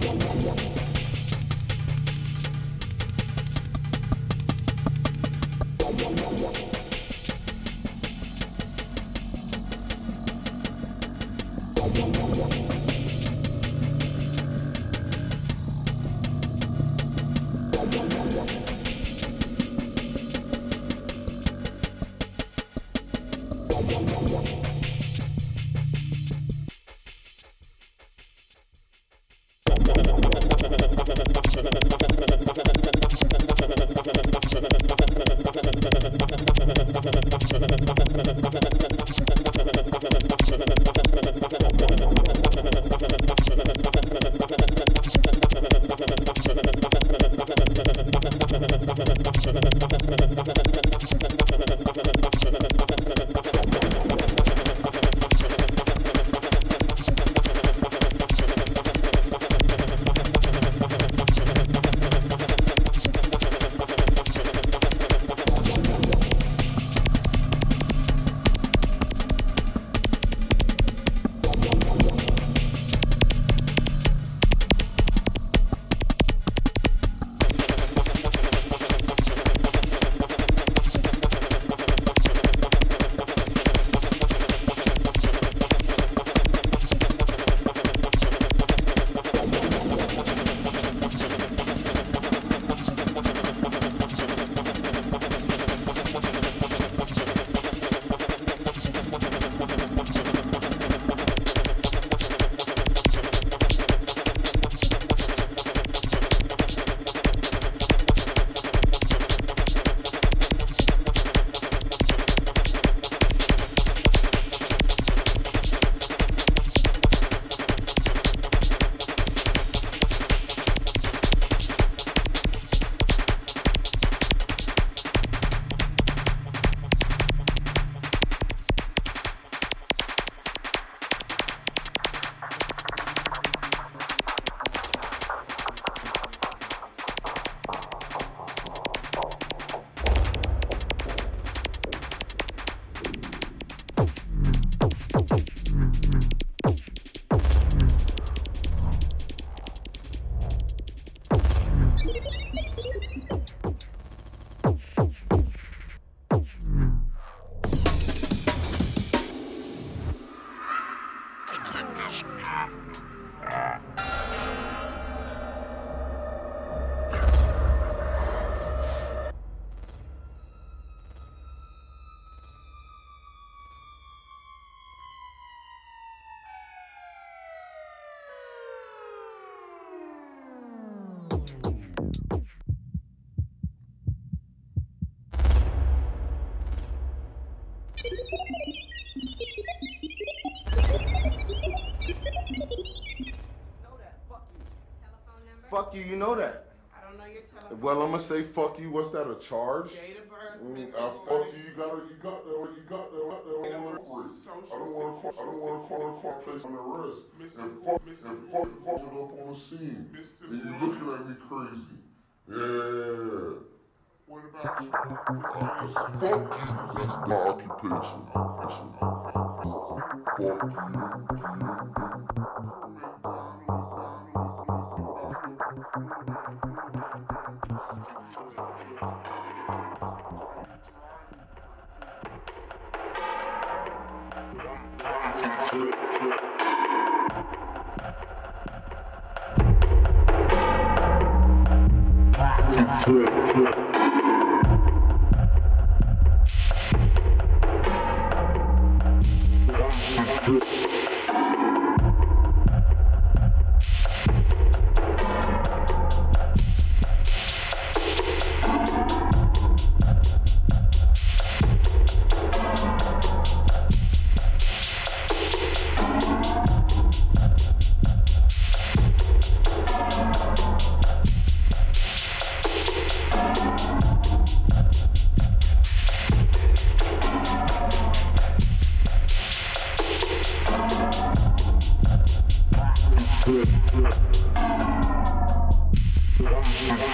Yeah, yeah, yeah. Fuck you, you know that. I don't know your telephone. Well, I'm gonna say fuck you. What's that? A charge? Date of birth, Mm, Mr. uh, fuck you. You got You got that. You got that. I don't want to. I don't want to. I don't want to call a place on arrest. And fuck. And fuck. Fuck it up on the scene. And you looking at me crazy. Yeah. What about you? Fuck you. That's my occupation. Thank you.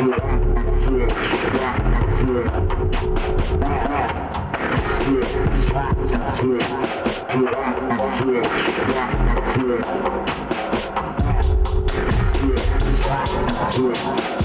Yeah. Yeah.